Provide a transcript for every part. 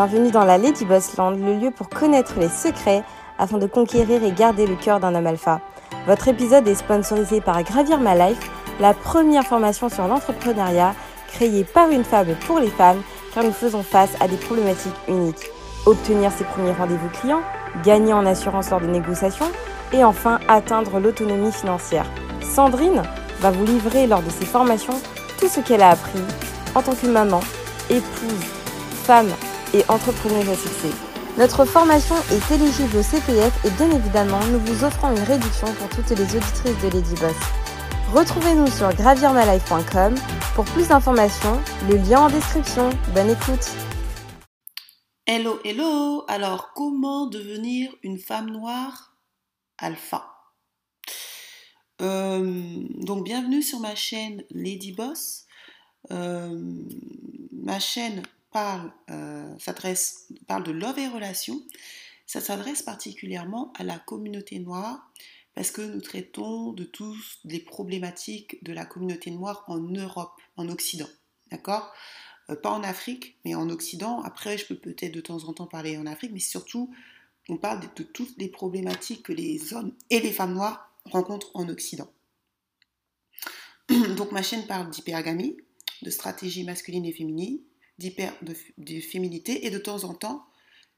Bienvenue dans la Lady Boss Land, le lieu pour connaître les secrets afin de conquérir et garder le cœur d'un homme alpha. Votre épisode est sponsorisé par Gravir My Life, la première formation sur l'entrepreneuriat créée par une femme pour les femmes car nous faisons face à des problématiques uniques. Obtenir ses premiers rendez-vous clients, gagner en assurance lors de négociations et enfin atteindre l'autonomie financière. Sandrine va vous livrer lors de ses formations tout ce qu'elle a appris en tant que maman, épouse, femme et entrepreneuse à. Notre formation est éligible au CPF et bien évidemment, nous vous offrons une réduction pour toutes les auditrices de Lady Boss. Retrouvez-nous sur gravirmalife.com pour plus d'informations, le lien en description. Bonne écoute. Hello, hello Alors, comment devenir une femme noire alpha? Euh, Donc, bienvenue sur ma chaîne Lady Boss. Euh, ma chaîne parle, euh, parle de love et relations. Ça s'adresse particulièrement à la communauté noire parce que nous traitons de tous les problématiques de la communauté noire en Europe, en Occident. D'accord? Euh, Pas en Afrique, mais en Occident. Après, je peux peut-être de temps en temps parler en Afrique, mais surtout, on parle de, de toutes les problématiques que les hommes et les femmes noires rencontrent en Occident. Donc ma chaîne parle d'hypergamie, de stratégie masculine et féminine, de, féminité et de temps en temps,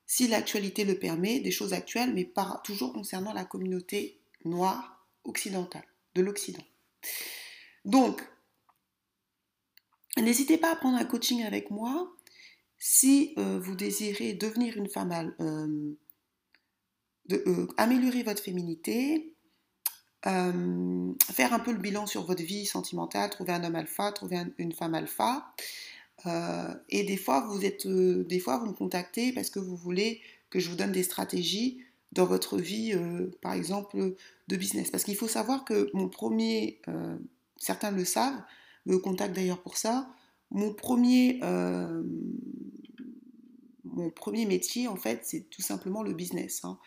si l'actualité le permet, des choses actuelles, mais toujours concernant la communauté noire occidentale, de l'Occident. Donc, n'hésitez pas à prendre un coaching avec moi si euh, vous désirez devenir une femme, euh, euh, améliorer votre féminité, faire un peu le bilan sur votre vie sentimentale, trouver un homme alpha, trouver une femme alpha, euh, et des fois, vous êtes, euh, des fois, vous me contactez parce que vous voulez que je vous donne des stratégies dans votre vie, euh, par exemple, de business. Parce qu'il faut savoir que mon premier, certains le savent, me contactent d'ailleurs pour ça. Mon premier, mon premier métier, en fait, c'est tout simplement le business. Hein.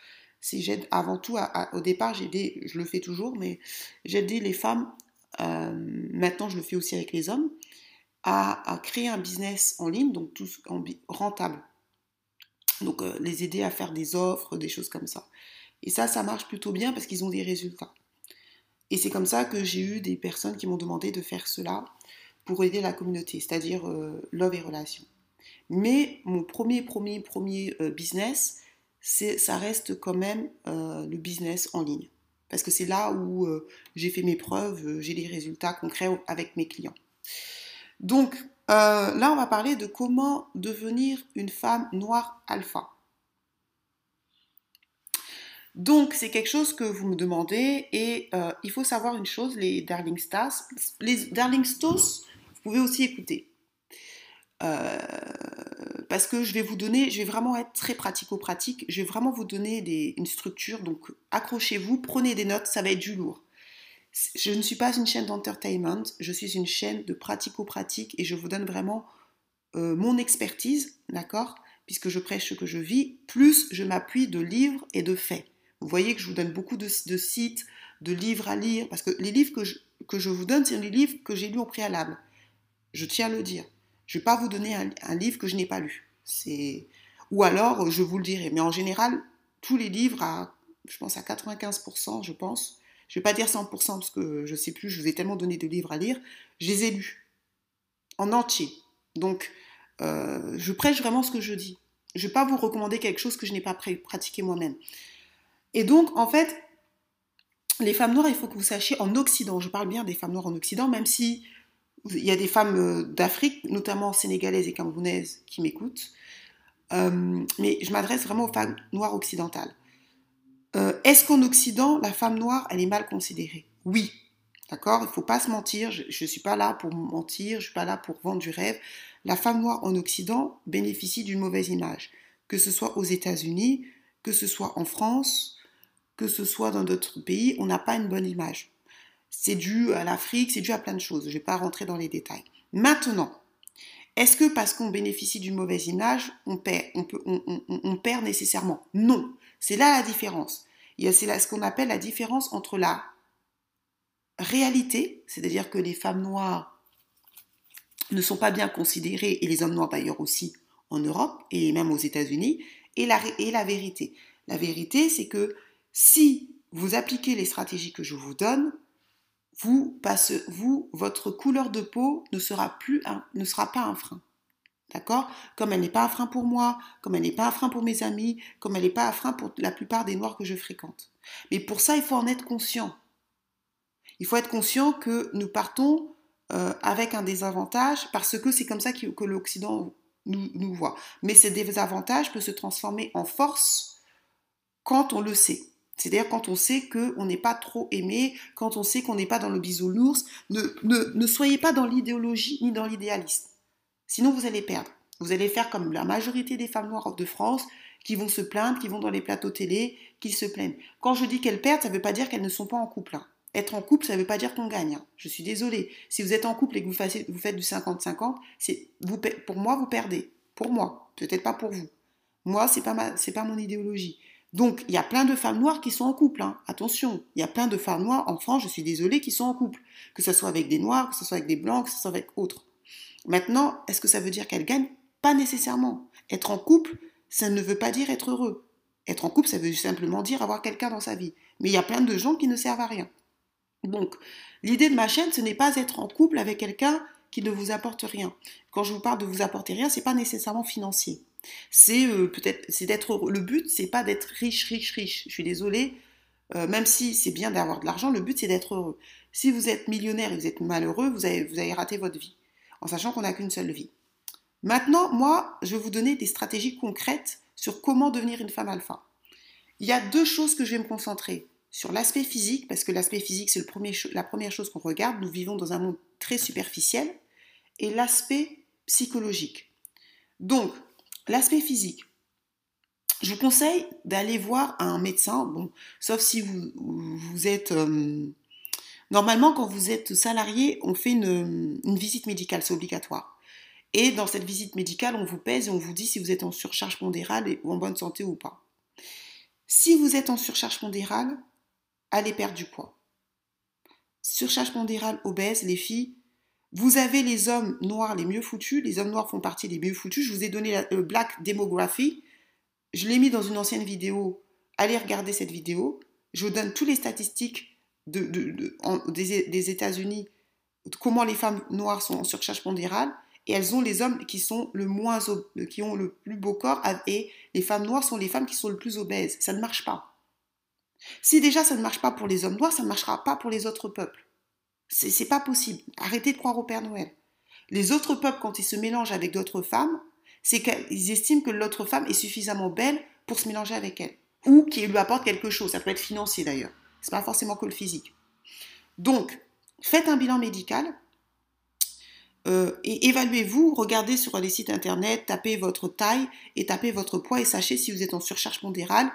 J'aide avant tout, au départ, je le fais toujours, mais j'aidais les femmes. maintenant, je le fais aussi avec les hommes à, créer un business en ligne, donc tout rentable. Donc euh, les aider à faire des offres, des choses comme ça. Et ça, ça marche plutôt bien parce qu'ils ont des résultats. Et c'est comme ça que j'ai eu des personnes qui m'ont demandé de faire cela pour aider la communauté, c'est-à-dire euh, love et relations. Mais mon premier, premier, premier euh, business, ça reste quand même le business en ligne. Parce que c'est là où j'ai fait mes preuves, j'ai des résultats concrets avec mes clients. Donc euh, là, on va parler de comment devenir une femme noire alpha. Donc, c'est quelque chose que vous me demandez et euh, il faut savoir une chose, les Darling Stars, les Darling Stars, vous pouvez aussi écouter. Euh, parce que je vais vous donner, je vais vraiment être très pratico-pratique, je vais vraiment vous donner une structure, donc accrochez-vous, prenez des notes, ça va être du lourd. Je ne suis pas une chaîne d'entertainment, je suis une chaîne de pratico-pratique et je vous donne vraiment euh, mon expertise, d'accord? Puisque je prêche ce que je vis, plus je m'appuie de livres et de faits. Vous voyez que je vous donne beaucoup de, sites, de livres à lire, parce que les livres que je, que je vous donne, c'est les livres que j'ai lus au préalable. Je tiens à le dire. Je ne vais pas vous donner un, livre que je n'ai pas lu. C'est Ou alors, je vous le dirai. Mais en général, tous les livres, à, je pense à 95%, je pense, je ne vais pas dire 100% parce que je ne sais plus, je vous ai tellement donné de livres à lire, je les ai lus en entier. Donc, euh, je prêche vraiment ce que je dis. Je ne vais pas vous recommander quelque chose que je n'ai pas pratiqué moi-même. Et donc, en fait, les femmes noires, il faut que vous sachiez en Occident, je parle bien des femmes noires en Occident, même si il y a des femmes euh, d'Afrique, notamment sénégalaises et camerounaises, qui m'écoutent. Euh, mais je m'adresse vraiment aux femmes noires occidentales. Euh, est-ce qu'en Occident, la femme noire, elle est mal considérée? Oui. D'accord? Il ne faut pas se mentir. Je ne suis pas là pour mentir. Je ne suis pas là pour vendre du rêve. La femme noire en Occident bénéficie d'une mauvaise image. Que ce soit aux États-Unis, que ce soit en France, que ce soit dans d'autres pays, on n'a pas une bonne image. C'est dû à l'Afrique, c'est dû à plein de choses. Je ne vais pas rentrer dans les détails. Maintenant, est-ce que parce qu'on bénéficie d'une mauvaise image, on perd, on, peut, on perd nécessairement? Non. C'est là la différence. C'est ce qu'on appelle la différence entre la réalité, c'est-à-dire que les femmes noires ne sont pas bien considérées, et les hommes noirs d'ailleurs aussi en Europe et même aux États-Unis, et la, vérité. La vérité, c'est que si vous appliquez les stratégies que je vous donne, votre couleur de peau ne sera, plus ne sera pas un frein. D'accord? Comme elle n'est pas un frein pour moi, comme elle n'est pas un frein pour mes amis, comme elle n'est pas un frein pour la plupart des noirs que je fréquente. Mais pour ça, il faut en être conscient. Il faut être conscient que nous partons euh, avec un désavantage parce que c'est comme ça que, l'Occident nous, voit. Mais ce désavantage peut se transformer en force quand on le sait. C'est-à-dire quand on sait qu'on n'est pas trop aimé, quand on sait qu'on n'est pas dans le bisounours. Ne, ne, ne soyez pas dans l'idéologie ni dans l'idéalisme. Sinon, vous allez perdre. Vous allez faire comme la majorité des femmes noires de France qui vont se plaindre, qui vont dans les plateaux télé, qui se plaignent. Quand je dis qu'elles perdent, ça ne veut pas dire qu'elles ne sont pas en couple. Hein. Être en couple, ça ne veut pas dire qu'on gagne. Hein. Je suis désolée. Si vous êtes en couple et que vous, faites du 50-50, pour moi, vous perdez. Pour moi. Peut-être pas pour vous. Moi, c'est pas, pas mon idéologie. Donc, il y a plein de femmes noires qui sont en couple. Hein. Attention, il y a plein de femmes noires en France, je suis désolée, qui sont en couple. Que ce soit avec des noirs, que ce soit avec des blancs, que ce soit avec autres. Maintenant, est-ce que ça veut dire qu'elles gagnent Pas nécessairement. Être en couple, ça ne veut pas dire être heureux. Être en couple, ça veut simplement dire avoir quelqu'un dans sa vie. Mais il y a plein de gens qui ne servent à rien. Donc, l'idée de ma chaîne, ce n'est pas être en couple avec quelqu'un qui ne vous apporte rien. Quand je vous parle de vous apporter rien, c'est pas nécessairement financier. C'est euh, peut-être, c'est d'être le but, c'est pas d'être riche, riche, riche. Je suis désolée, euh, même si c'est bien d'avoir de l'argent, le but c'est d'être heureux. Si vous êtes millionnaire et vous êtes malheureux, vous avez, vous avez raté votre vie, en sachant qu'on n'a qu'une seule vie. Maintenant, moi, je vais vous donner des stratégies concrètes sur comment devenir une femme alpha. Il y a deux choses que je vais me concentrer sur l'aspect physique, parce que l'aspect physique, c'est la première chose qu'on regarde. Nous vivons dans un monde très superficiel. Et l'aspect psychologique. Donc, l'aspect physique. Je vous conseille d'aller voir un médecin, sauf si vous, vous êtes... Euh, normalement, quand vous êtes salarié, on fait une, visite médicale, c'est obligatoire. Et dans cette visite médicale, on vous pèse et on vous dit si vous êtes en surcharge pondérale ou en bonne santé ou pas. Si vous êtes en surcharge pondérale, allez perdre du poids. Surcharge pondérale, obèse, les filles, vous avez les hommes noirs les mieux foutus, les hommes noirs font partie des mieux foutus. Je vous ai donné la Black Demography, je l'ai mis dans une ancienne vidéo, allez regarder cette vidéo. Je vous donne toutes les statistiques de, des, États-Unis, comment les femmes noires sont en surcharge pondérale, et elles ont les hommes qui sont le moins qui ont le plus beau corps, et les femmes noires sont les femmes qui sont le plus obèses. Ça ne marche pas. Si déjà ça ne marche pas pour les hommes noirs, ça ne marchera pas pour les autres peuples. C'est pas possible. Arrêtez de croire au Père Noël. Les autres peuples, quand ils se mélangent avec d'autres femmes, c'est qu'ils estiment que l'autre femme est suffisamment belle pour se mélanger avec elle. Ou qu'il lui apporte quelque chose. Ça peut être financier d'ailleurs. C'est pas forcément que le physique. Donc, faites un bilan médical euh, et évaluez-vous. Regardez sur les sites internet, tapez votre taille et tapez votre poids et sachez si vous êtes en surcharge pondérale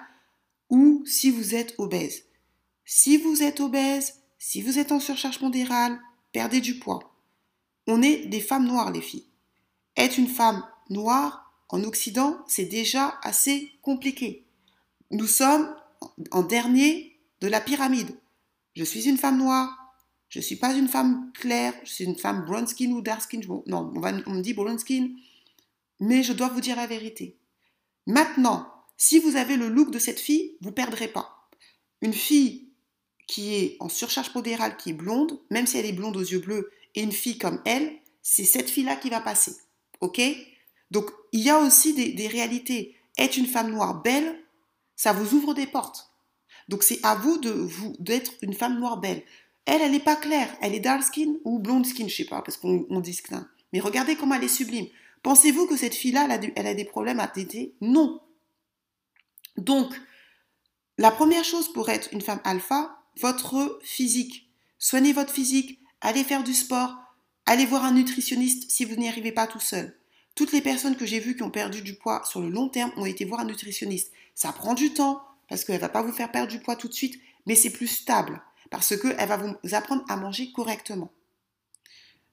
ou si vous êtes obèse. Si vous êtes obèse, si vous êtes en surcharge pondérale, perdez du poids. On est des femmes noires, les filles. Être une femme noire en Occident, c'est déjà assez compliqué. Nous sommes en dernier de la pyramide. Je suis une femme noire. Je ne suis pas une femme claire. Je suis une femme brown skin ou dark skin. Non, on, me dit brown skin. Mais je dois vous dire la vérité. Maintenant, si vous avez le look de cette fille, vous ne perdrez pas. Une fille qui est en surcharge pondérale, qui est blonde, même si elle est blonde aux yeux bleus, et une fille comme elle, c'est cette fille-là qui va passer. Ok? Donc, il y a aussi des, réalités. Être une femme noire belle, ça vous ouvre des portes. Donc, c'est à vous de vous d'être une femme noire belle. Elle, elle n'est pas claire. Elle est dark skin ou blonde skin, je sais pas, parce qu'on distingue. Mais regardez comment elle est sublime. Pensez-vous que cette fille-là, elle, a elle a des problèmes à téter Non. Donc, la première chose pour être une femme alpha, votre physique. Soignez votre physique, allez faire du sport, allez voir un nutritionniste si vous n'y arrivez pas tout seul. Toutes les personnes que j'ai vues qui ont perdu du poids sur le long terme ont été voir un nutritionniste. Ça prend du temps parce qu'elle ne va pas vous faire perdre du poids tout de suite, mais c'est plus stable parce qu'elle va vous apprendre à manger correctement.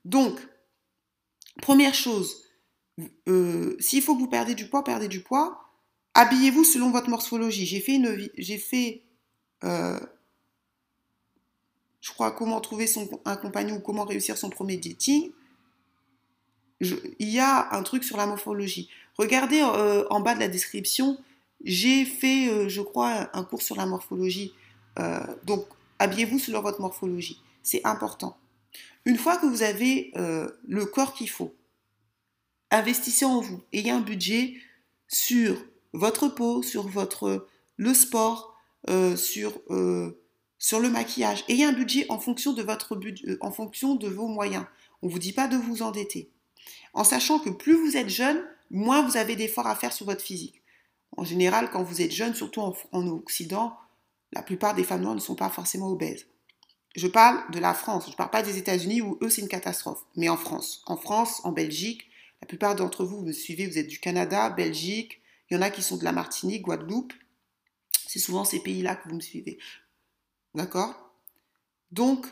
Donc, première chose, euh, s'il faut que vous perdez du poids, perdez du poids. Habillez-vous selon votre morphologie. J'ai fait, une, j'ai fait euh, je crois, comment trouver son, un compagnon ou comment réussir son premier dating. il y a un truc sur la morphologie. Regardez euh, en bas de la description, j'ai fait, euh, je crois, un cours sur la morphologie. Euh, donc, habillez-vous sur votre morphologie. C'est important. Une fois que vous avez le corps qu'il faut, investissez en vous. Ayez un budget sur votre peau, sur votre, le sport, sur, sur le maquillage. Ayez un budget en fonction de, votre, en fonction de vos moyens. On ne vous dit pas de vous endetter. En sachant que plus vous êtes jeune, moins vous avez d'efforts à faire sur votre physique. En général, quand vous êtes jeune, surtout en, Occident, la plupart des femmes noires ne sont pas forcément obèses. Je parle de la France, je ne parle pas des États-Unis où eux c'est une catastrophe, mais en France. En France, en Belgique, la plupart d'entre vous, vous me suivez, vous êtes du Canada, Belgique, il y en a qui sont de la Martinique, Guadeloupe. C'est souvent ces pays-là que vous me suivez. D'accord? Donc,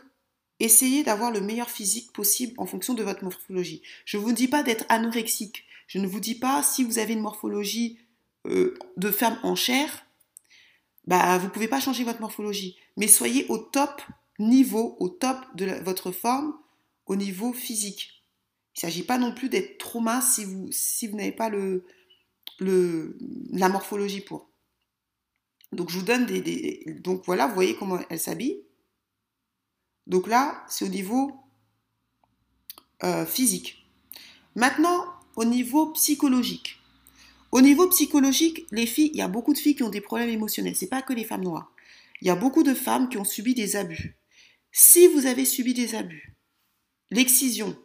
essayez d'avoir le meilleur physique possible en fonction de votre morphologie. Je ne vous dis pas d'être anorexique. Je ne vous dis pas si vous avez une morphologie euh, de femme en chair, bah, vous ne pouvez pas changer votre morphologie. Mais soyez au top niveau, au top de votre forme, au niveau physique. Il ne s'agit pas non plus d'être trop mince si vous, si vous n'avez pas la morphologie pour. Donc je vous donne des, Donc voilà, vous voyez comment elle s'habille. Donc là, c'est au niveau euh, physique. Maintenant, au niveau psychologique. Au niveau psychologique, les filles, il y a beaucoup de filles qui ont des problèmes émotionnels. C'est pas que les femmes noires. Il y a beaucoup de femmes qui ont subi des abus. Si vous avez subi des abus, l'excision,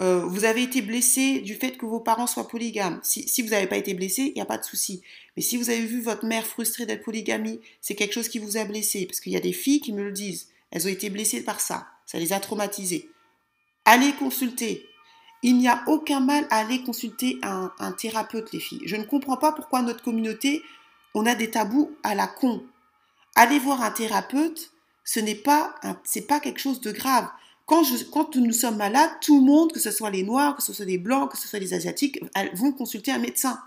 euh, vous avez été blessé du fait que vos parents soient polygames. Si, si vous n'avez pas été blessé, il n'y a pas de souci. Mais si vous avez vu votre mère frustrée d'être polygamie, c'est quelque chose qui vous a blessé. Parce qu'il y a des filles qui me le disent. Elles ont été blessées par ça. Ça les a traumatisées. Allez consulter. Il n'y a aucun mal à aller consulter un, thérapeute, les filles. Je ne comprends pas pourquoi notre communauté, on a des tabous à la con. Aller voir un thérapeute, ce n'est pas, quelque chose de grave. Quand, nous sommes malades, tout le monde, que ce soit les Noirs, que ce soit les Blancs, que ce soit les Asiatiques, vont consulter un médecin.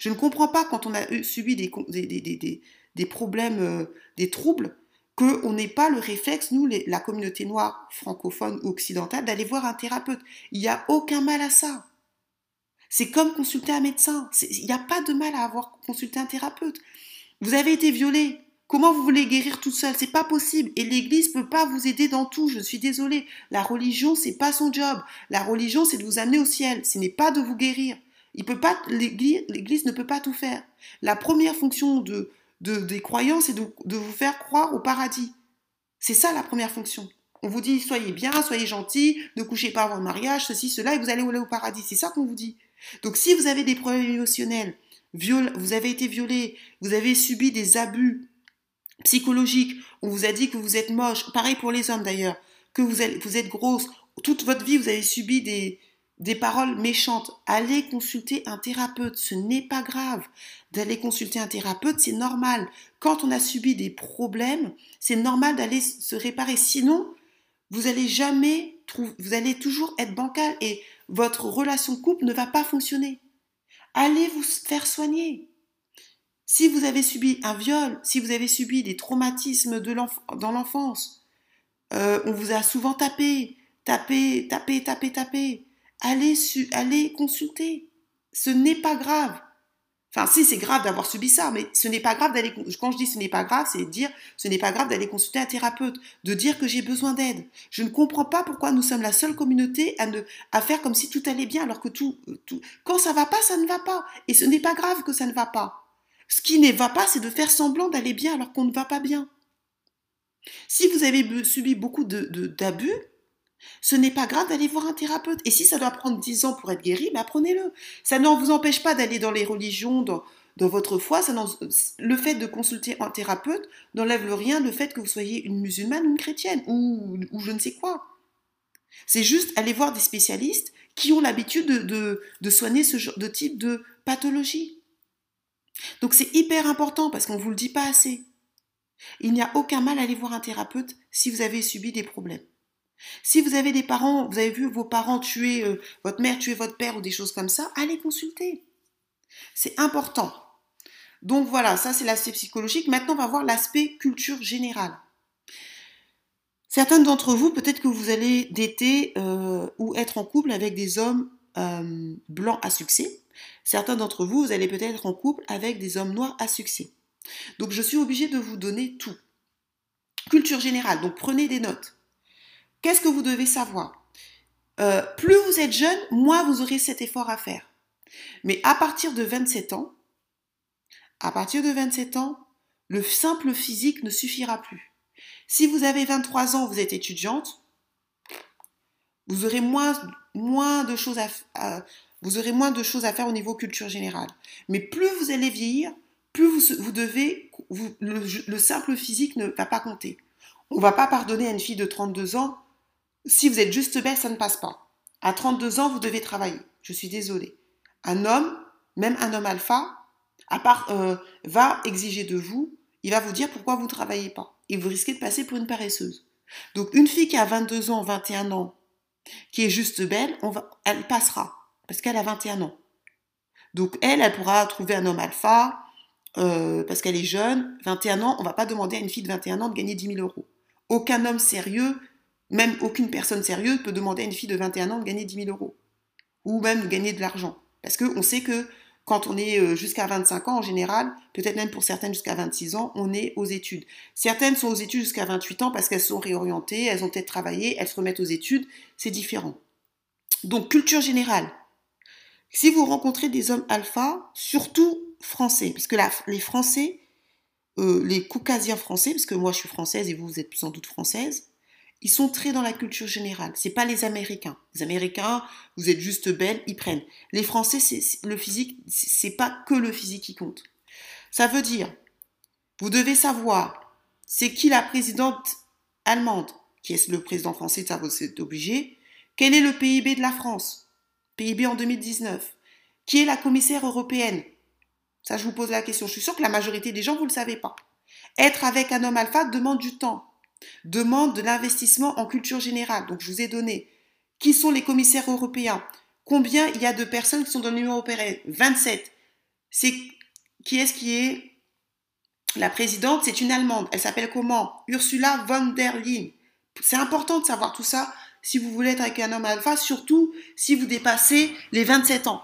Je ne comprends pas quand on a subi des problèmes, euh, des troubles, qu'on n'ait pas le réflexe, nous, la communauté noire, francophone ou occidentale, d'aller voir un thérapeute. Il n'y a aucun mal à ça. C'est comme consulter un médecin. Il n'y a pas de mal à avoir consulté un thérapeute. Vous avez été violé. Comment vous voulez guérir tout seul? C'est pas possible. Et l'Église peut pas vous aider dans tout. Je suis désolée. La religion, c'est pas son job. La religion, c'est de vous amener au ciel. Ce n'est pas de vous guérir. Il peut pas. L'Église ne peut pas tout faire. La première fonction de des croyances et de, vous faire croire au paradis. C'est ça la première fonction. On vous dit soyez bien, soyez gentil, ne couchez pas avant le mariage, ceci, cela, et vous allez au paradis. C'est ça qu'on vous dit. Donc si vous avez des problèmes émotionnels, vous avez été violé, vous avez subi des abus psychologiques, on vous a dit que vous êtes moche, pareil pour les hommes d'ailleurs, que vous êtes grosse, toute votre vie vous avez subi des, des paroles méchantes. Allez consulter un thérapeute, ce n'est pas grave. D'aller consulter un thérapeute, c'est normal. Quand on a subi des problèmes, c'est normal d'aller se réparer. Sinon, vous allez jamais vous allez toujours être bancal et votre relation couple ne va pas fonctionner. Allez vous faire soigner. Si vous avez subi un viol, si vous avez subi des traumatismes de dans l'enfance, euh, on vous a souvent tapé, tapé, tapé, tapé, tapé allez, su, consulter. Ce n'est pas grave. Enfin, si, c'est grave d'avoir subi ça, mais ce n'est pas grave d'aller. Quand je dis ce n'est pas grave, c'est dire ce n'est pas grave d'aller consulter un thérapeute, de dire que j'ai besoin d'aide. Je ne comprends pas pourquoi nous sommes la seule communauté à, ne, à faire comme si tout allait bien, alors que tout, tout. Quand ça va pas, ça ne va pas. Et ce n'est pas grave que ça ne va pas. Ce qui ne va pas, c'est de faire semblant d'aller bien alors qu'on ne va pas bien. Si vous avez subi beaucoup d'abus, de, d'abus, ce n'est pas grave d'aller voir un thérapeute. Et si ça doit prendre 10 ans pour être guéri, bah prenez-le. Ça ne vous empêche pas d'aller dans les religions, dans, votre foi. Ça le fait de consulter un thérapeute n'enlève rien le fait que vous soyez une musulmane ou une chrétienne ou, je ne sais quoi. C'est juste aller voir des spécialistes qui ont l'habitude de, soigner ce type de pathologie. Donc c'est hyper important parce qu'on ne vous le dit pas assez. Il n'y a aucun mal à aller voir un thérapeute si vous avez subi des problèmes. Si vous avez des parents, vous avez vu vos parents tuer, euh, votre mère tuer votre père ou des choses comme ça, allez consulter. C'est important. Donc voilà, ça c'est l'aspect psychologique. Maintenant, on va voir l'aspect culture générale. Certains d'entre vous, peut-être que vous allez dater euh, ou être en couple avec des hommes euh, blancs à succès. Certains d'entre vous, vous allez peut-être être en couple avec des hommes noirs à succès. Donc je suis obligée de vous donner tout. Culture générale, donc prenez des notes. Qu'est-ce que vous devez savoir? Euh, Plus vous êtes jeune, moins vous aurez cet effort à faire. Mais à partir de 27 ans, à partir de 27 ans, le simple physique ne suffira plus. Si vous avez 23 ans, vous êtes étudiante, vous aurez moins, moins de choses à, vous aurez moins de choses à faire au niveau culture générale. Mais plus vous allez vieillir, plus vous, devez, le, simple physique ne va pas compter. On ne va pas pardonner à une fille de 32 ans. Si vous êtes juste belle, ça ne passe pas. À 32 ans, vous devez travailler. Je suis désolée. Un homme, même un homme alpha, à part, euh, va exiger de vous, il va vous dire pourquoi vous ne travaillez pas. Et vous risquez de passer pour une paresseuse. Donc une fille qui a 22 ans, 21 ans, qui est juste belle, elle passera, parce qu'elle a 21 ans. Donc elle, elle pourra trouver un homme alpha, euh, parce qu'elle est jeune, 21 ans, on va pas demander à une fille de 21 ans de gagner 10 000 euros. Aucun homme sérieux, même aucune personne sérieuse peut demander à une fille de 21 ans de gagner 10 000 euros. Ou même de gagner de l'argent. Parce qu'on sait que quand on est euh, jusqu'à 25 ans, en général, peut-être même pour certaines jusqu'à 26 ans, on est aux études. Certaines sont aux études jusqu'à 28 ans parce qu'elles sont réorientées, elles ont peut-être travaillé, elles se remettent aux études, c'est différent. Donc, culture générale. Si vous rencontrez des hommes alpha, surtout français, parce que les Français, euh, les caucasiens français, parce que moi je suis française et vous, vous êtes sans doute française, ils sont très dans la culture générale. C'est pas les Américains. Les Américains, vous êtes juste belle, ils prennent. Les Français, c'est le physique, c'est pas que le physique qui compte. Ça veut dire, vous devez savoir, c'est qui la présidente allemande, qui est le président français, ça vous êtes obligé. Quel est le PIB de la France? PIB en 2019. Qui est la commissaire européenne? Ça, je vous pose la question. Je suis sûre que la majorité des gens, vous ne le savez pas. Être avec un homme alpha demande du temps demande de l'investissement en culture générale. Donc je vous ai donné qui sont les commissaires européens, combien il y a de personnes qui sont dans l'Union européenne 27. C'est qui est-ce qui est la présidente? C'est une Allemande. Elle s'appelle comment? Ursula von der Leyen. C'est important de savoir tout ça si vous voulez être avec un homme alpha, surtout si vous dépassez les 27 ans.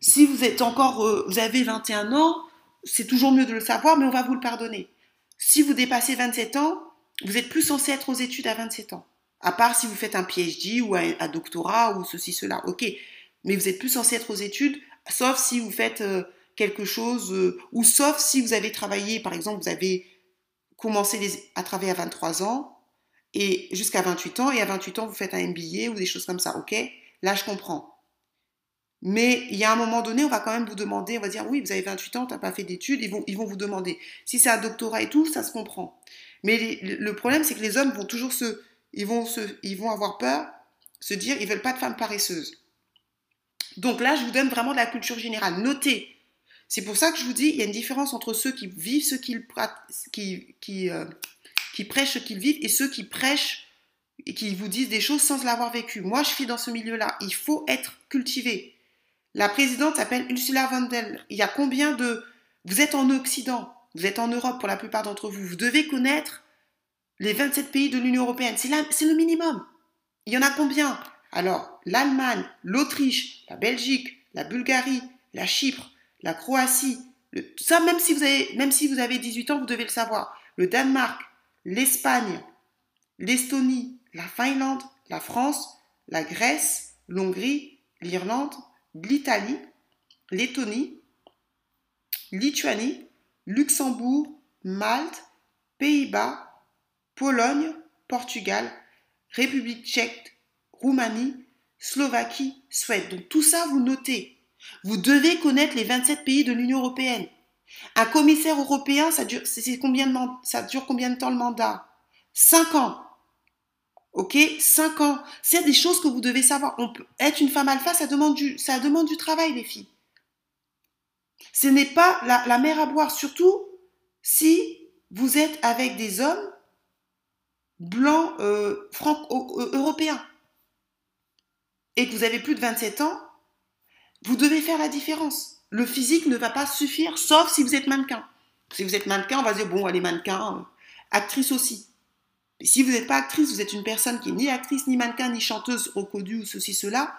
Si vous êtes encore, euh, vous avez 21 ans, c'est toujours mieux de le savoir, mais on va vous le pardonner. Si vous dépassez 27 ans, vous êtes plus censé être aux études à 27 ans. À part si vous faites un PhD ou un, doctorat ou ceci, cela. Ok. Mais vous êtes plus censé être aux études, sauf si vous faites euh, quelque chose, euh, ou sauf si vous avez travaillé, par exemple, vous avez commencé à travailler à 23 ans et jusqu'à 28 ans, et à 28 ans, vous faites un MBA ou des choses comme ça. Ok. Là, je comprends. Mais il y a un moment donné, on va quand même vous demander, on va dire, oui, vous avez 28 ans, tu n'as pas fait d'études, ils vont, ils vont vous demander. Si c'est un doctorat et tout, ça se comprend. Mais le problème, c'est que les hommes vont toujours se, ils vont se, ils vont avoir peur, se dire, ils veulent pas de femmes paresseuses. Donc là, je vous donne vraiment de la culture générale. Notez. C'est pour ça que je vous dis, il y a une différence entre ceux qui vivent ce qu'ils qui, qui, euh, qui prêchent ce qu'ils vivent et ceux qui prêchent et qui vous disent des choses sans l'avoir vécu. Moi, je suis dans ce milieu-là. Il faut être cultivé. La présidente s'appelle Ursula von der Leyen. Il y a combien de... Vous êtes en Occident, vous êtes en Europe pour la plupart d'entre vous. Vous devez connaître les 27 pays de l'Union européenne. C'est le minimum. Il y en a combien? Alors, l'Allemagne, l'Autriche, la Belgique, la Bulgarie, la Chypre, la Croatie, ça même si, vous avez, même si vous avez 18 ans, vous devez le savoir. Le Danemark, l'Espagne, l'Estonie, la Finlande, la France, la Grèce, l'Hongrie, l'Irlande, l'Italie, Lettonie, Lituanie, Luxembourg, Malte, Pays-Bas, Pologne, Portugal, République tchèque, Roumanie, Slovaquie, Suède. Donc tout ça, vous notez. Vous devez connaître les 27 pays de l'Union européenne. Un commissaire européen, ça dure, combien de, combien de temps le mandat? 5 ans. Ok 5 ans. C'est des choses que vous devez savoir. Être une femme alpha, ça demande du, ça demande du travail, les filles. Ce n'est pas la, mer à boire, surtout si vous êtes avec des hommes blancs euh, euh, européens et que vous avez plus de 27 ans, vous devez faire la différence. Le physique ne va pas suffire, sauf si vous êtes mannequin. Si vous êtes mannequin, on va dire, bon, est mannequin, euh, actrice aussi si vous n'êtes pas actrice, vous êtes une personne qui est ni actrice, ni mannequin, ni chanteuse reconnue ou ceci, cela,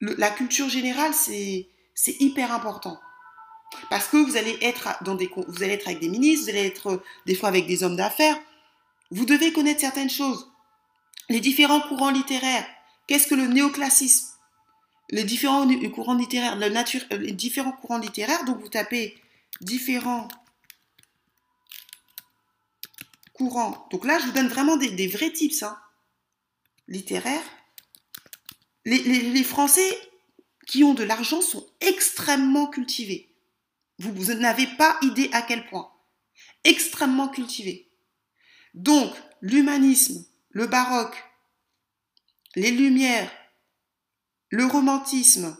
la culture générale, c'est hyper important. Parce que vous allez, être dans des, vous allez être avec des ministres, vous allez être euh, des fois avec des hommes d'affaires. Vous devez connaître certaines choses. Les différents courants littéraires. Qu'est-ce que le néoclassisme? Les différents courants littéraires, euh, les différents courants littéraires. Donc vous tapez différents courants. Donc là, je vous donne vraiment des, vrais tips hein, littéraires. les Français qui ont de l'argent sont extrêmement cultivés. Vous, n'avez pas idée à quel point. Extrêmement cultivé. Donc, l'humanisme, le baroque, les lumières, le romantisme,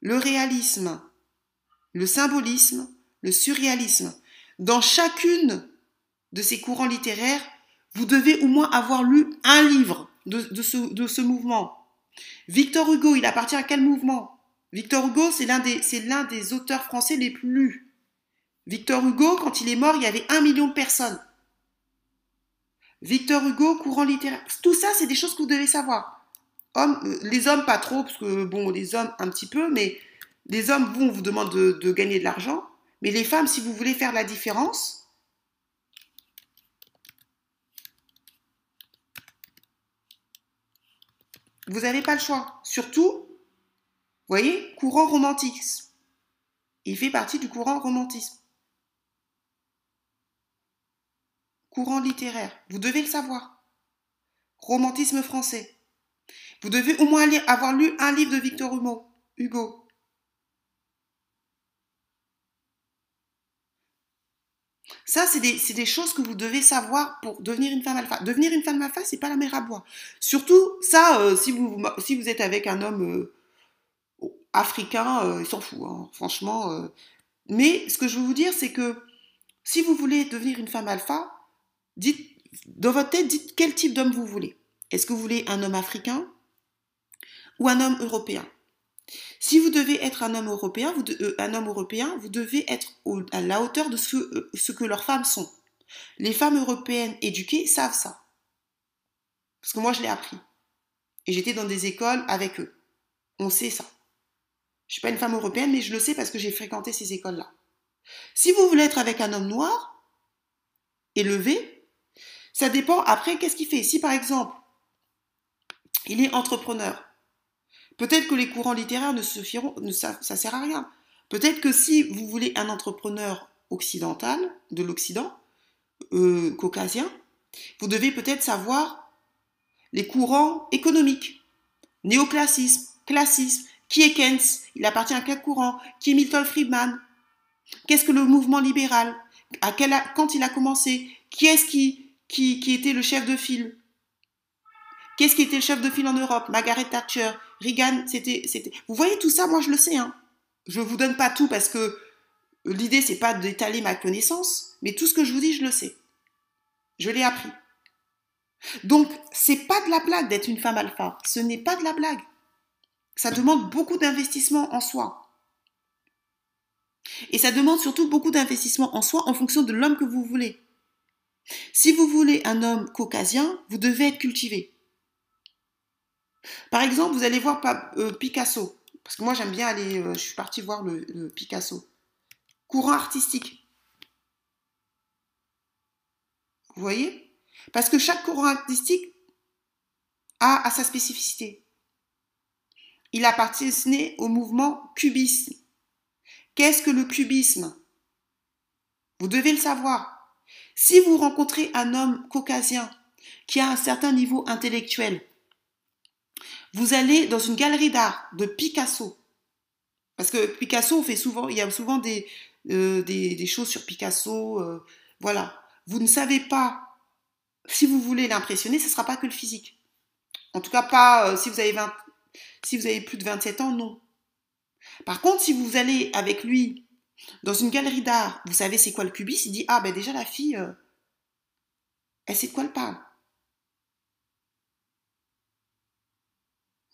le réalisme, le symbolisme, le surréalisme. Dans chacune de ces courants littéraires, vous devez au moins avoir lu un livre de, ce, mouvement. Victor Hugo, il appartient à quel mouvement? Victor Hugo, c'est l'un des, auteurs français les plus lus. Victor Hugo, quand il est mort, il y avait un million de personnes. Victor Hugo, courant littéraire. Tout ça, c'est des choses que vous devez savoir. Euh, les hommes, pas trop, parce que, bon, les hommes, un petit peu, mais les hommes, bon, on vous demande de, de gagner de l'argent. Mais les femmes, si vous voulez faire la différence, vous n'avez pas le choix. Surtout voyez, courant romantisme. Il fait partie du courant romantisme. Courant littéraire, vous devez le savoir. Romantisme français. Vous devez au moins avoir lu un livre de Victor Hugo. Ça, c'est des, choses que vous devez savoir pour devenir une femme alpha. Devenir une femme alpha, c'est pas la mer à boire. Surtout, ça, euh, si, vous, êtes avec un homme euh, africain, euh, il s'en fout, hein, franchement. Mais ce que je veux vous dire, c'est que si vous voulez devenir une femme alpha, dites, dans votre tête, dites quel type d'homme vous voulez. Est-ce que vous voulez un homme africain ou un homme européen? Si vous devez être un homme européen, vous euh, devez être à la hauteur de ce, ce que leurs femmes sont. Les femmes européennes éduquées savent ça. Parce que moi, je l'ai appris. Et j'étais dans des écoles avec eux. On sait ça. Je suis pas une femme européenne, mais je le sais parce que j'ai fréquenté ces écoles-là. Si vous voulez être avec un homme noir, élevé, ça dépend après qu'est-ce qu'il fait. Si par exemple, il est entrepreneur, peut-être que les courants littéraires ne se firont, ça, sert à rien. Peut-être que si vous voulez un entrepreneur occidental, de l'Occident, euh, caucasien, vous devez peut-être savoir les courants économiques, néoclassisme, classisme, qui est Keynes? Il appartient à quel courant? Qui est Milton Friedman? Qu'est-ce que le mouvement libéral? À quel, Quand il a commencé? Qui est-ce qui, était le chef de file? Qu'est-ce qui était le chef de file en Europe? Margaret Thatcher, Reagan, c'était, c'était. Vous voyez tout ça, moi je le sais. Hein. Je vous donne pas tout parce que l'idée c'est pas d'étaler ma connaissance, mais tout ce que je vous dis, je le sais. Je l'ai appris. Donc, c'est pas de la blague d'être une femme alpha. Ce n'est pas de la blague. Ça demande beaucoup d'investissement en soi. Et ça demande surtout beaucoup d'investissement en soi en fonction de l'homme que vous voulez. Si vous voulez un homme caucasien, vous devez être cultivé. Par exemple, vous allez voir euh, Picasso. Parce que moi, j'aime bien aller. Euh, je suis partie voir le, Picasso. Courant artistique. Vous voyez? Parce que chaque courant artistique a sa spécificité il appartenait au mouvement cubisme. Qu'est-ce que le cubisme? Vous devez le savoir. Si vous rencontrez un homme caucasien qui a un certain niveau intellectuel, vous allez dans une galerie d'art de Picasso. Parce que Picasso, fait souvent, il y a souvent des, euh, choses sur Picasso. Euh, voilà. Vous ne savez pas, si vous voulez l'impressionner, ce ne sera pas que le physique. En tout cas, pas euh, si vous avez 20, si vous avez plus de 27 ans, non. Par contre, si vous allez avec lui dans une galerie d'art, vous savez c'est quoi le cubisme, il dit Ah ben déjà la fille, elle sait de quoi elle parle.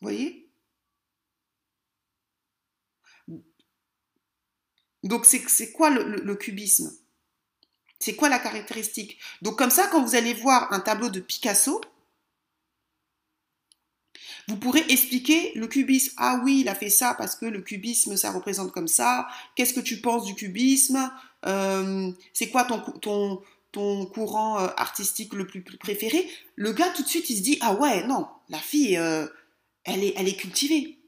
Voyez? Donc c'est quoi le cubisme? C'est quoi la caractéristique? Donc comme ça, quand vous allez voir un tableau de Picasso, Vous pourrez expliquer le cubisme. Ah oui, il a fait ça parce que le cubisme, ça représente comme ça. Qu'est-ce que tu penses du cubisme? Euh, C'est quoi ton, courant euh, artistique le plus, préféré? Le gars, tout de suite, il se dit, ah ouais, non, la fille, euh, elle, est, elle est cultivée.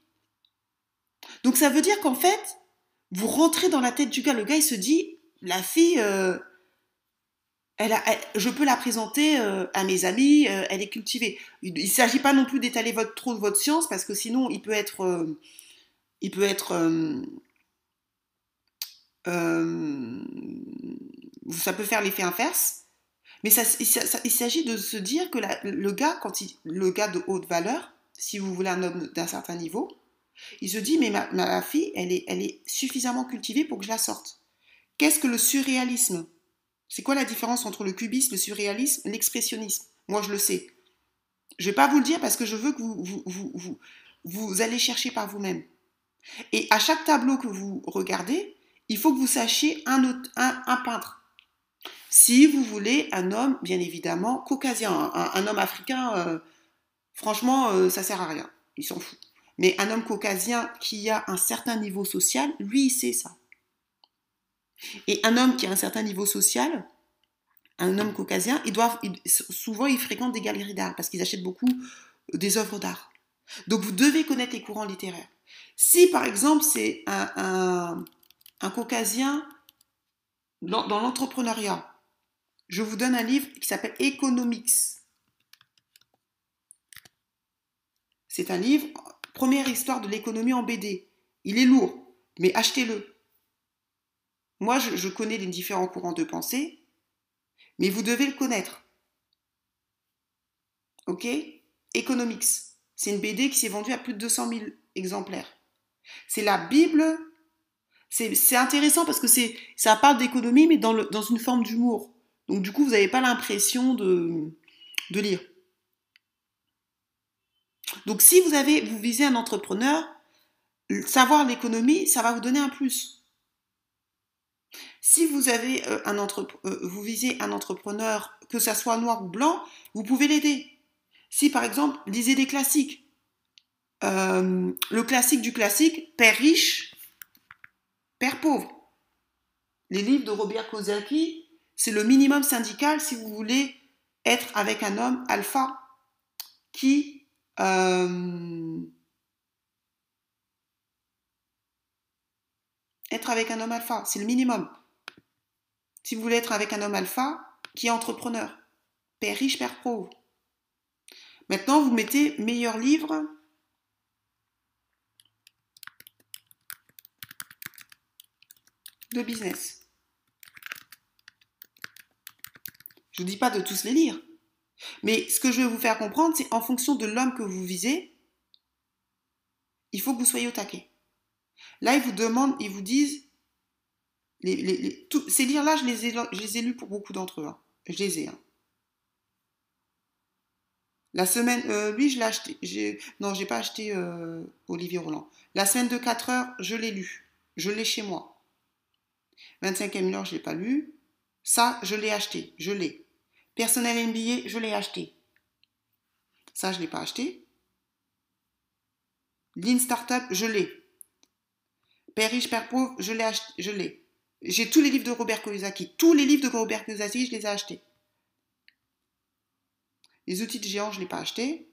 Donc ça veut dire qu'en fait, vous rentrez dans la tête du gars. Le gars, il se dit, la fille, elle je peux la présenter euh, à mes amis, euh, elle est cultivée. Il ne s'agit pas non plus d'étaler votre, trop de votre science parce que sinon il peut être, euh, il peut être, ça peut faire l'effet inverse. Mais ça, il s'agit de se dire que le gars, quand il, le gars de haute valeur, si vous voulez un homme d'un certain niveau, il se dit mais ma, fille, elle est, elle est suffisamment cultivée pour que je la sorte. Qu'est-ce que le surréalisme? C'est quoi la différence entre le cubisme, le surréalisme, l'expressionnisme? Moi, je le sais. Je ne vais pas vous le dire parce que je veux que vous, vous, vous, vous, allez chercher par vous-même. Et à chaque tableau que vous regardez, il faut que vous sachiez un, autre, un, peintre. Si vous voulez un homme, bien évidemment, caucasien, un, homme africain, euh, franchement, ça euh, ça sert à rien. Il s'en fout. Mais un homme caucasien qui a un certain niveau social, lui, il sait ça. Et un homme qui a un certain niveau social, un homme caucasien, ils doivent, souvent ils fréquentent des galeries d'art parce qu'ils achètent beaucoup euh, des œuvres d'art. Donc vous devez connaître les courants littéraires. Si par exemple c'est un, un, caucasien dans, dans l'entrepreneuriat, je vous donne un livre qui s'appelle Economics. C'est un livre, première histoire de l'économie en BD. Il est lourd, mais achetez-le. Moi, je, connais les différents courants de pensée, mais vous devez le connaître. Ok? Economics. C'est une BD qui s'est vendue à plus de 200 000 exemplaires. C'est la Bible. C'est intéressant parce que ça parle d'économie, mais dans, une forme d'humour. Donc du coup, vous n'avez pas l'impression de lire. Donc si vous avez, vous visez un entrepreneur, savoir l'économie, ça va vous donner un plus. Si vous avez euh, un euh, vous visez un entrepreneur, que ça soit noir ou blanc, vous pouvez l'aider. Si par exemple, lisez des classiques, euh, le classique du classique, Père riche, Père pauvre. Les livres de Robert Kiyosaki, c'est le minimum syndical si vous voulez être avec un homme alpha qui être avec un homme alpha, c'est le minimum. Si vous voulez être avec un homme alpha qui est entrepreneur, père riche, père pauvre. Maintenant, vous mettez meilleur livre. de business. Je ne vous dis pas de tous les lire. Mais ce que je vais vous faire comprendre, c'est en fonction de l'homme que vous visez, il faut que vous soyez au taquet. Là, ils vous demandent, ils vous disent, ces livres-là, je, les ai, les lus pour beaucoup d'entre eux. Hein. Je les ai. Hein. La semaine, euh, lui, je l'ai acheté. Non, j'ai pas acheté euh, Olivier Roland. La semaine de 4 heures, je l'ai lu. Je l'ai chez moi. 25e heure, je l'ai pas lu. Ça, je l'ai acheté. Je l'ai. Personnel MBA, je l'ai acheté. Ça, je l'ai pas acheté. Lean Startup, je l'ai. Père riche, père pauvre, je l'ai acheté, je. J'ai tous les livres de Robert Kiyosaki. Tous les livres de Robert Kiyosaki, je les ai achetés. Les outils de géant, je ne l'ai pas acheté.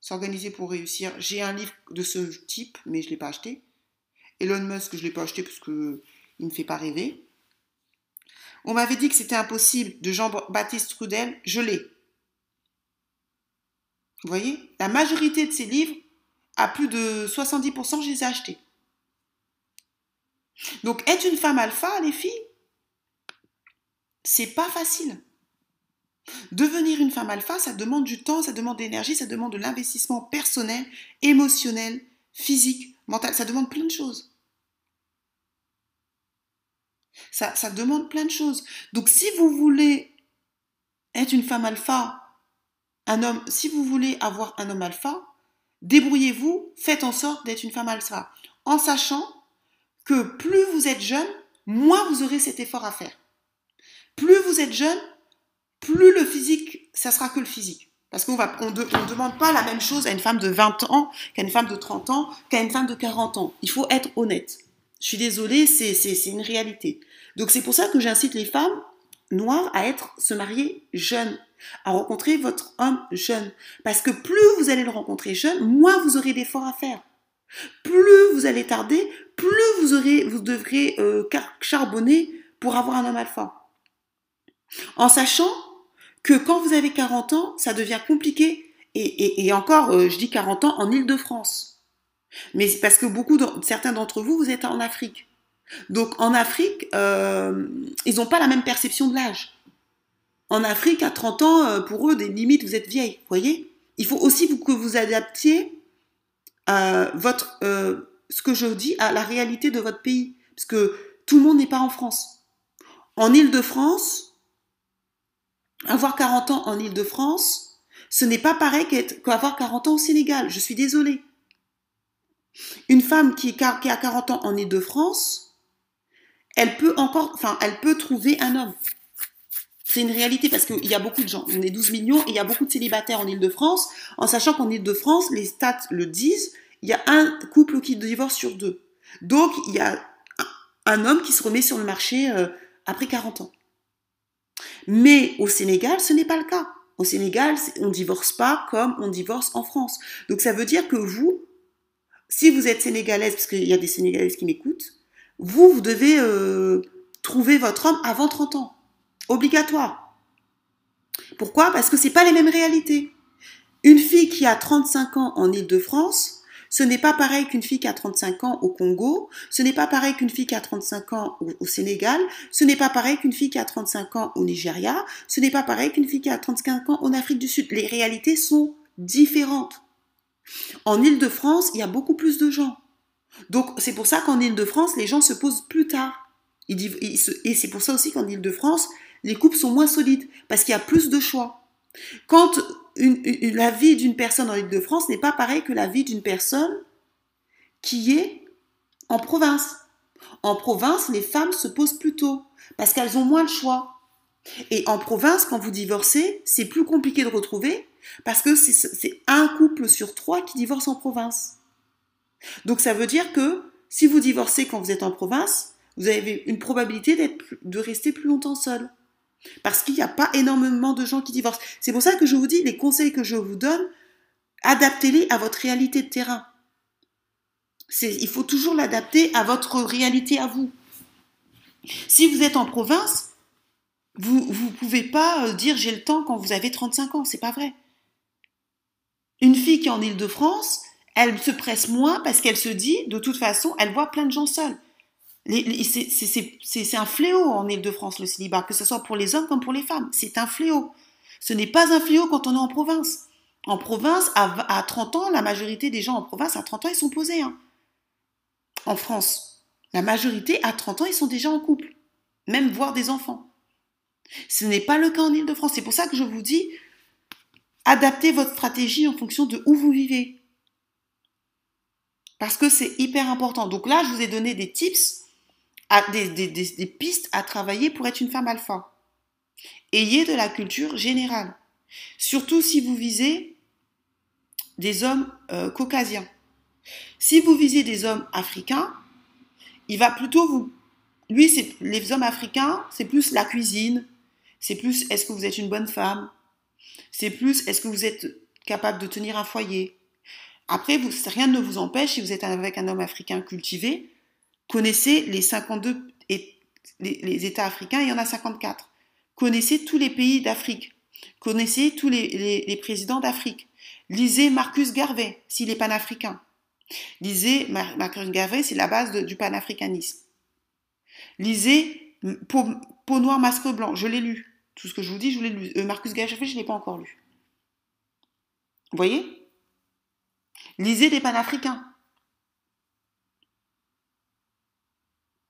S'organiser pour réussir. J'ai un livre de ce type, mais je ne l'ai pas acheté. Elon Musk, je ne l'ai pas acheté parce qu'il ne me fait pas rêver. On m'avait dit que c'était impossible de Jean-Baptiste Trudel, je l'ai. Vous voyez La majorité de ces livres, à plus de 70%, je les ai achetés. Donc, être une femme alpha, les filles, c'est pas facile. Devenir une femme alpha, ça demande du temps, ça demande de l'énergie, ça demande de l'investissement personnel, émotionnel, physique, mental, ça demande plein de choses. Ça, demande plein de choses. Donc si vous voulez être une femme alpha, un homme, si vous voulez avoir un homme alpha, débrouillez-vous, faites en sorte d'être une femme alpha, en sachant que plus vous êtes jeune, moins vous aurez cet effort à faire. Plus vous êtes jeune, plus le physique, ça sera que le physique. Parce qu'on ne demande pas la même chose à une femme de 20 ans qu'à une femme de 30 ans, qu'à une femme de 40 ans. Il faut être honnête. Je suis désolée, c'est, une réalité. Donc c'est pour ça que j'incite les femmes noires à être, se marier jeunes, à rencontrer votre homme jeune. Parce que plus vous allez le rencontrer jeune, moins vous aurez d'efforts à faire. Plus vous allez tarder, plus vous devrez euh, charbonner pour avoir un homme alpha. En sachant que quand vous avez 40 ans, ça devient compliqué. Et, encore, euh, je dis 40 ans en Ile-de-France. Mais parce que beaucoup, certains d'entre vous, vous êtes en Afrique. Donc en Afrique, euh, ils n'ont pas la même perception de l'âge. En Afrique, à 30 ans, euh, pour eux, des limites, vous êtes vieille. voyez? Il faut aussi que vous adaptiez votre, ce que je dis à la réalité de votre pays. Parce que tout le monde n'est pas en France. En Ile-de-France, avoir 40 ans en Ile-de-France, ce n'est pas pareil qu'avoir 40 ans au Sénégal. Je suis désolée. Une femme qui, qui a 40 ans en Ile-de-France, elle peut encore, enfin, trouver un homme. C'est une réalité parce qu'il y a beaucoup de gens. On est 12 millions et il y a beaucoup de célibataires en Ile-de-France, en sachant qu'en Ile-de-France, les stats le disent, il y a un couple qui divorce sur deux. Donc, il y a un homme qui se remet sur le marché euh, après 40 ans. Mais au Sénégal, ce n'est pas le cas. Au Sénégal, on ne divorce pas comme on divorce en France. Donc ça veut dire que vous, si vous êtes sénégalaise, parce qu'il y a des sénégalaises qui m'écoutent, vous, vous devez euh, trouver votre homme avant 30 ans. Obligatoire. Pourquoi? Parce que ce n'est pas les mêmes réalités. Une fille qui a 35 ans en Ile-de-France, ce n'est pas pareil qu'une fille qui a 35 ans au Congo, ce n'est pas pareil qu'une fille qui a 35 ans au, Sénégal, ce n'est pas pareil qu'une fille qui a 35 ans au Nigeria, ce n'est pas pareil qu'une fille qui a 35 ans en Afrique du Sud. Les réalités sont différentes. En Ile-de-France, il y a beaucoup plus de gens. Donc c'est pour ça qu'en Ile-de-France, les gens se posent plus tard. Et c'est pour ça aussi qu'en Ile-de-France, les couples sont moins solides, parce qu'il y a plus de choix. Quand la vie d'une personne en Ile-de-France n'est pas pareille que la vie d'une personne qui est en province. En province, les femmes se posent plus tôt parce qu'elles ont moins le choix. Et en province, quand vous divorcez, c'est plus compliqué de retrouver parce que c'est un couple sur trois qui divorce en province. Donc ça veut dire que si vous divorcez quand vous êtes en province, vous avez une probabilité de rester plus longtemps seul. Parce qu'il n'y a pas énormément de gens qui divorcent. C'est pour ça que je vous dis, les conseils que je vous donne, adaptez-les à votre réalité de terrain. Il faut toujours l'adapter à votre réalité à vous. Si vous êtes en province, vous ne pouvez pas euh, dire j'ai le temps quand vous avez 35 ans, c'est pas vrai. Une fille qui est en Ile-de-France, elle se presse moins parce qu'elle se dit, de toute façon, elle voit plein de gens seuls. C'est un fléau en Ile-de-France, le célibat, que ce soit pour les hommes comme pour les femmes. C'est un fléau. Ce n'est pas un fléau quand on est en province. En province, à, 30 ans, la majorité des gens en province, à 30 ans, ils sont posés. Hein. En France, la majorité, à 30 ans, ils sont déjà en couple. Même voir des enfants. Ce n'est pas le cas en Ile-de-France. C'est pour ça que je vous dis, adaptez votre stratégie en fonction de où vous vivez. Parce que c'est hyper important. Donc là, je vous ai donné des tips des, pistes à travailler pour être une femme alpha. Ayez de la culture générale. Surtout si vous visez des hommes euh, caucasiens. Si vous visez des hommes africains, il va plutôt vous... Lui, c'est les hommes africains, c'est plus la cuisine, c'est plus est-ce que vous êtes une bonne femme, c'est plus est-ce que vous êtes capable de tenir un foyer? Après, rien ne vous empêche, si vous êtes avec un homme africain cultivé, Connaissez les 52 et les, États africains, il y en a 54. Connaissez tous les pays d'Afrique. Connaissez tous les, présidents d'Afrique. Lisez Marcus Garvey, s'il est panafricain. Lisez Marcus Garvey, c'est la base du panafricanisme. Lisez Peau, noire, masque blanc, je l'ai lu. Tout ce que je vous dis, je l'ai lu. Euh, Marcus Garvey, je ne l'ai pas encore lu. Vous voyez? Lisez des panafricains.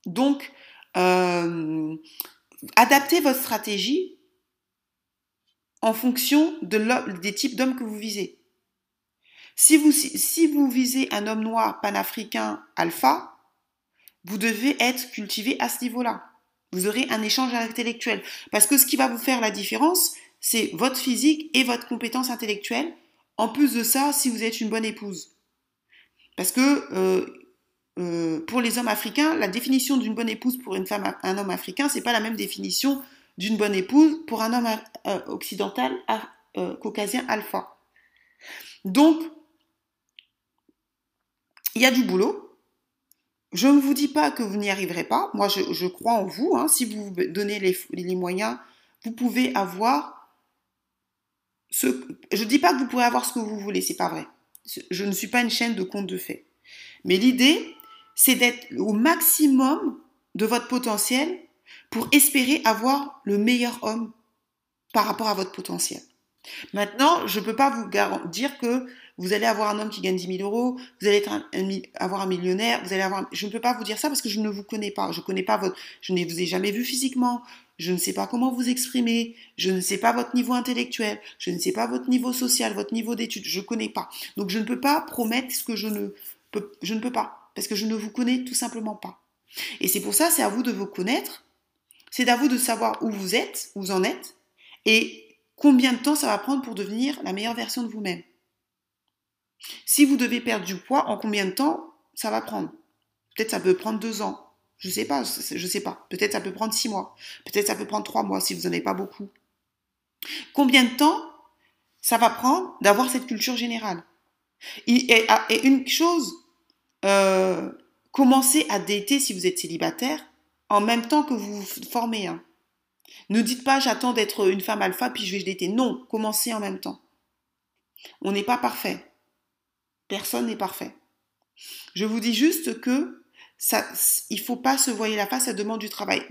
Donc, euh, adaptez votre stratégie en fonction des types d'hommes que vous visez. Si vous visez un homme noir panafricain alpha, vous devez être cultivé à ce niveau-là. Vous aurez un échange intellectuel. Parce que ce qui va vous faire la différence, c'est votre physique et votre compétence intellectuelle. En plus de ça, si vous êtes une bonne épouse. Parce que euh, euh, pour les hommes africains, la définition d'une bonne épouse pour un homme africain, c'est pas la même définition d'une bonne épouse pour un homme euh, occidental, caucasien alpha. Donc, il y a du boulot. Je ne vous dis pas que vous n'y arriverez pas. Moi, je, crois en vous. Hein. Si vous vous donnez les, moyens, vous pouvez avoir Je ne dis pas que vous pourrez avoir ce que vous voulez, c'est pas vrai. Je ne suis pas une chaîne de contes de faits. Mais l'idée, c'est d'être au maximum de votre potentiel pour espérer avoir le meilleur homme par rapport à votre potentiel. Maintenant, je ne peux pas vous dire que vous allez avoir un homme qui gagne 10 000 euros, vous allez avoir un millionnaire, vous allez avoir. Je ne peux pas vous dire ça parce que je ne vous connais pas. Je connais pas votre. Je ne vous ai jamais vu physiquement. Je ne sais pas comment vous exprimer. Je ne sais pas votre niveau intellectuel. Je ne sais pas votre niveau social, votre niveau d'études. Je ne connais pas. Donc je ne peux pas promettre ce que je ne peux. Je ne peux pas parce que je ne vous connais tout simplement pas. Et c'est pour ça, c'est à vous de vous connaître. C'est à vous de savoir où vous êtes, où vous en êtes, et combien de temps ça va prendre pour devenir la meilleure version de vous-même. Si vous devez perdre du poids, en combien de temps ça va prendre? Peut-être ça peut prendre deux ans. Je sais pas, je sais pas. Peut-être ça peut prendre six mois. Peut-être ça peut prendre trois mois si vous n'en avez pas beaucoup. Combien de temps ça va prendre d'avoir cette culture générale? Et, une chose, euh, commencez à dater si vous êtes célibataire en même temps que vous vous formez. Hein. Ne dites pas j'attends d'être une femme alpha puis je vais dater. Non, commencez en même temps. On n'est pas parfait. Personne n'est parfait. Je vous dis juste que ça, il faut pas se voiler la face, ça demande du travail.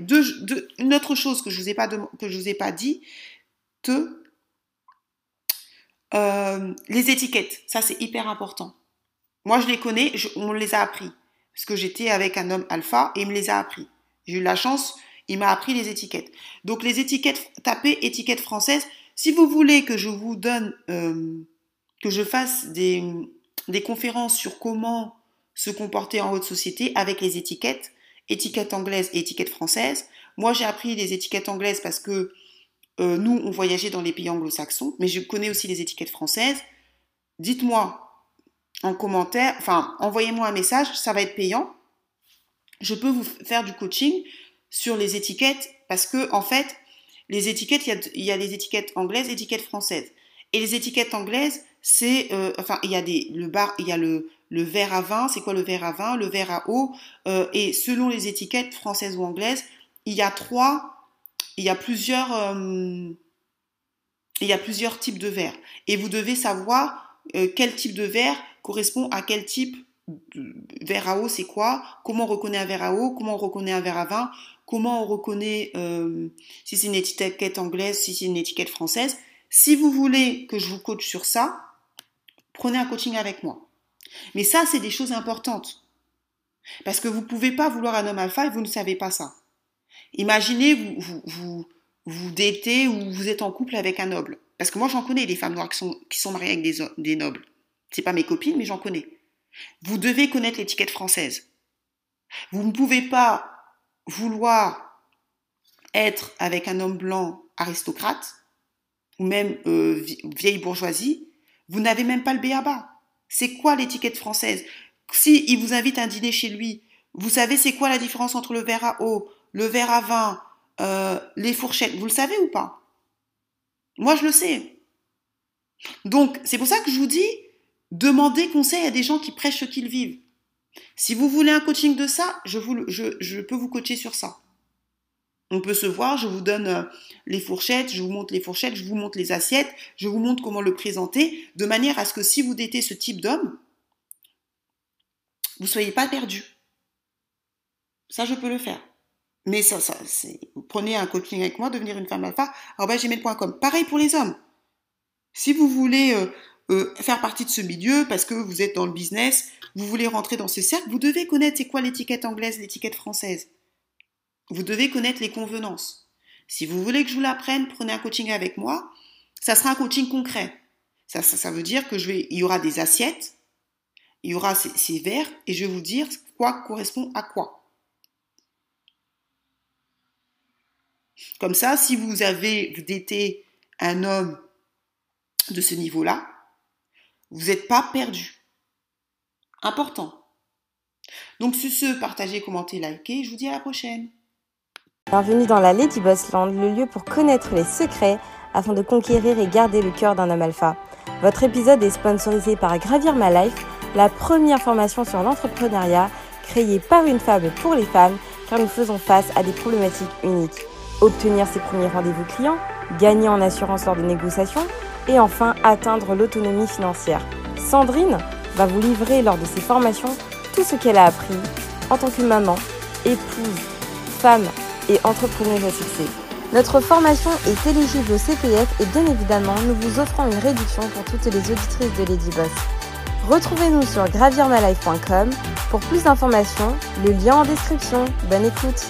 une autre chose que je vous ai pas que je vous ai pas dit, te, euh, les étiquettes, ça c'est hyper important. Moi je les connais, on les a appris parce que j'étais avec un homme alpha et il me les a appris. J'ai eu la chance, il m'a appris les étiquettes. Donc les étiquettes, tapez étiquettes françaises. Si vous voulez que je vous donne, euh, que je fasse des, des conférences sur comment se comporter en haute société avec les étiquettes, étiquettes anglaises et étiquettes françaises. Moi, j'ai appris les étiquettes anglaises parce que euh, nous, on voyageait dans les pays anglo-saxons, mais je connais aussi les étiquettes françaises. Dites-moi en commentaire, enfin, envoyez-moi un message, ça va être payant. Je peux vous faire du coaching sur les étiquettes parce que, en fait, les étiquettes, il y a, les étiquettes anglaises, étiquettes françaises. Et les étiquettes anglaises, c'est, euh, enfin, il y a le bar, il y a le, le verre à vin, c'est quoi le verre à vin, le verre à eau, euh, et selon les étiquettes françaises ou anglaises, il y a trois, il y a plusieurs, euh, types de verres, et vous devez savoir quel type de verre correspond à quel type de verre à eau, c'est quoi, comment on reconnaît un verre à eau, comment on reconnaît un verre à vin, comment on reconnaît si c'est une étiquette anglaise, si c'est une étiquette française. Si vous voulez que je vous coach sur ça, prenez un coaching avec moi. Mais ça, c'est des choses importantes. Parce que vous ne pouvez pas vouloir un homme alpha et vous ne savez pas ça. Imaginez, vous, vous, vous, vous datez ou vous êtes en couple avec un noble. Parce que moi, j'en connais des femmes noires qui sont, qui sont mariées avec des, des nobles. C'est pas mes copines, mais j'en connais. Vous devez connaître l'étiquette française. Vous ne pouvez pas vouloir être avec un homme blanc aristocrate ou même euh, vieille bourgeoisie, vous n'avez même pas le BABA. C'est quoi l'étiquette française? Si il vous invite à un dîner chez lui, vous savez c'est quoi la différence entre le verre à eau, le verre à vin, euh, les fourchettes? Vous le savez ou pas? Moi je le sais. Donc c'est pour ça que je vous dis, demandez conseil à des gens qui prêchent ce qu'ils vivent. Si vous voulez un coaching de ça, je, peux vous coacher sur ça. On peut se voir, je vous donne euh, les fourchettes, je vous montre les fourchettes, je vous montre les assiettes, je vous montre comment le présenter, de manière à ce que si vous datez ce type d'homme, vous ne soyez pas perdu. Ça, je peux le faire. Mais ça, ça c'est, prenez un coaching avec moi, devenir une femme alpha, gmail.com. Pareil pour les hommes. Si vous voulez euh, euh, faire partie de ce milieu, parce que vous êtes dans le business, vous voulez rentrer dans ce cercle, vous devez connaître c'est quoi l'étiquette anglaise, l'étiquette française. Vous devez connaître les convenances. Si vous voulez que je vous l'apprenne, prenez un coaching avec moi. Ça sera un coaching concret. Ça, ça, veut dire que il y aura des assiettes, il y aura ces, verres, et je vais vous dire quoi correspond à quoi. Comme ça, si vous avez d'été un homme de ce niveau-là, vous n'êtes pas perdu. Important. Donc sur ce, partagez, commentez, likez. Je vous dis à la prochaine. Bienvenue dans la Lady Boss Land, le lieu pour connaître les secrets afin de conquérir et garder le cœur d'un homme alpha. Votre épisode est sponsorisé par Gravir My Life, la première formation sur l'entrepreneuriat créée par une femme pour les femmes car nous faisons face à des problématiques uniques. Obtenir ses premiers rendez-vous clients, gagner en assurance lors de négociations et enfin atteindre l'autonomie financière. Sandrine va vous livrer lors de ses formations tout ce qu'elle a appris en tant que maman, épouse, femme et entrepreneuse à succès. Notre formation est éligible au CPF et bien évidemment, nous vous offrons une réduction pour toutes les auditrices de Lady Boss. Retrouvez-nous sur gravirmalife.com pour plus d'informations, le lien en description. Bonne écoute